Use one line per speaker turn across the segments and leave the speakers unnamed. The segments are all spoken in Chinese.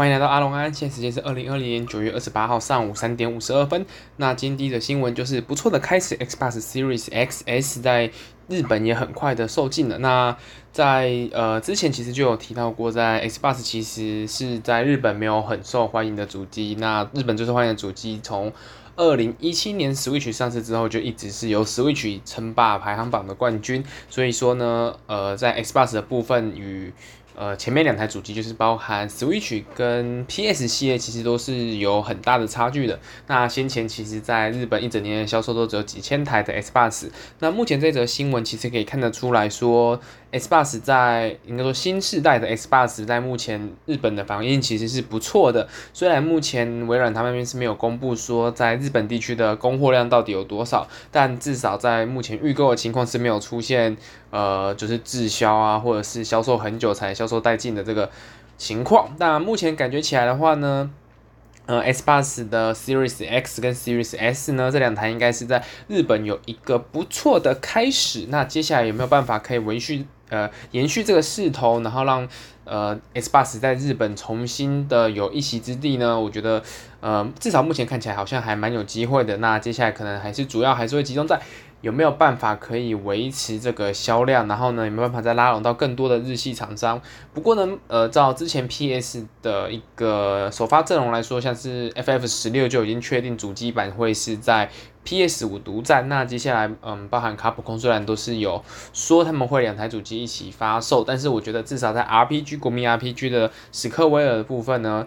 欢迎来到阿龙安，现在时间是二零二零年九月二十八号上午三点五十二分。那今天第一则新闻就是不错的开始，Xbox Series XS 在日本也很快的售罄了。那在呃之前其实就有提到过，在 Xbox 其实是在日本没有很受欢迎的主机。那日本最受欢迎的主机从二零一七年 Switch 上市之后，就一直是由 Switch 称霸排行榜的冠军。所以说呢，呃，在 Xbox 的部分与呃，前面两台主机就是包含 Switch 跟 PS 系列，其实都是有很大的差距的。那先前其实在日本一整年的销售都只有几千台的 Xbox。那目前这则新闻其实可以看得出来说，Xbox 在应该说新世代的 Xbox 在目前日本的反应其实是不错的。虽然目前微软他们那边是没有公布说在日本地区的供货量到底有多少，但至少在目前预购的情况是没有出现呃就是滞销啊，或者是销售很久才销售殆尽的这个情况，那目前感觉起来的话呢，呃，Xbox 的 Series X 跟 Series S 呢，这两台应该是在日本有一个不错的开始。那接下来有没有办法可以延续呃延续这个势头，然后让呃 Xbox 在日本重新的有一席之地呢？我觉得呃至少目前看起来好像还蛮有机会的。那接下来可能还是主要还是会集中在。有没有办法可以维持这个销量？然后呢，有没有办法再拉拢到更多的日系厂商？不过呢，呃，照之前 PS 的一个首发阵容来说，像是 FF 十六就已经确定主机版会是在 PS 五独占。那接下来，嗯，包含卡普空虽然都是有说他们会两台主机一起发售，但是我觉得至少在 RPG 国民 RPG 的史克威尔的部分呢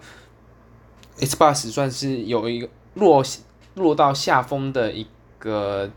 ，Xbox 算是有一个落落到下风的一个。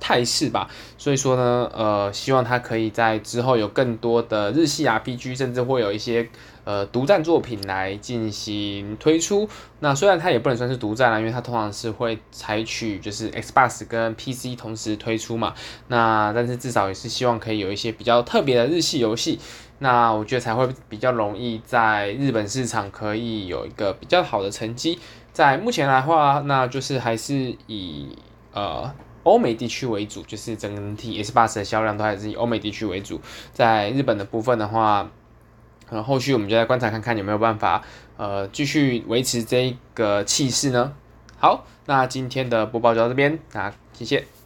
态势吧，所以说呢，呃，希望它可以在之后有更多的日系 RPG，甚至会有一些呃独占作品来进行推出。那虽然它也不能算是独占啦，因为它通常是会采取就是 Xbox 跟 PC 同时推出嘛。那但是至少也是希望可以有一些比较特别的日系游戏，那我觉得才会比较容易在日本市场可以有一个比较好的成绩。在目前来话，那就是还是以呃。欧美地区为主，就是整体 S 八十的销量都还是以欧美地区为主。在日本的部分的话，呃，后续我们就来观察看看有没有办法，呃，继续维持这个气势呢？好，那今天的播报就到这边，那谢谢。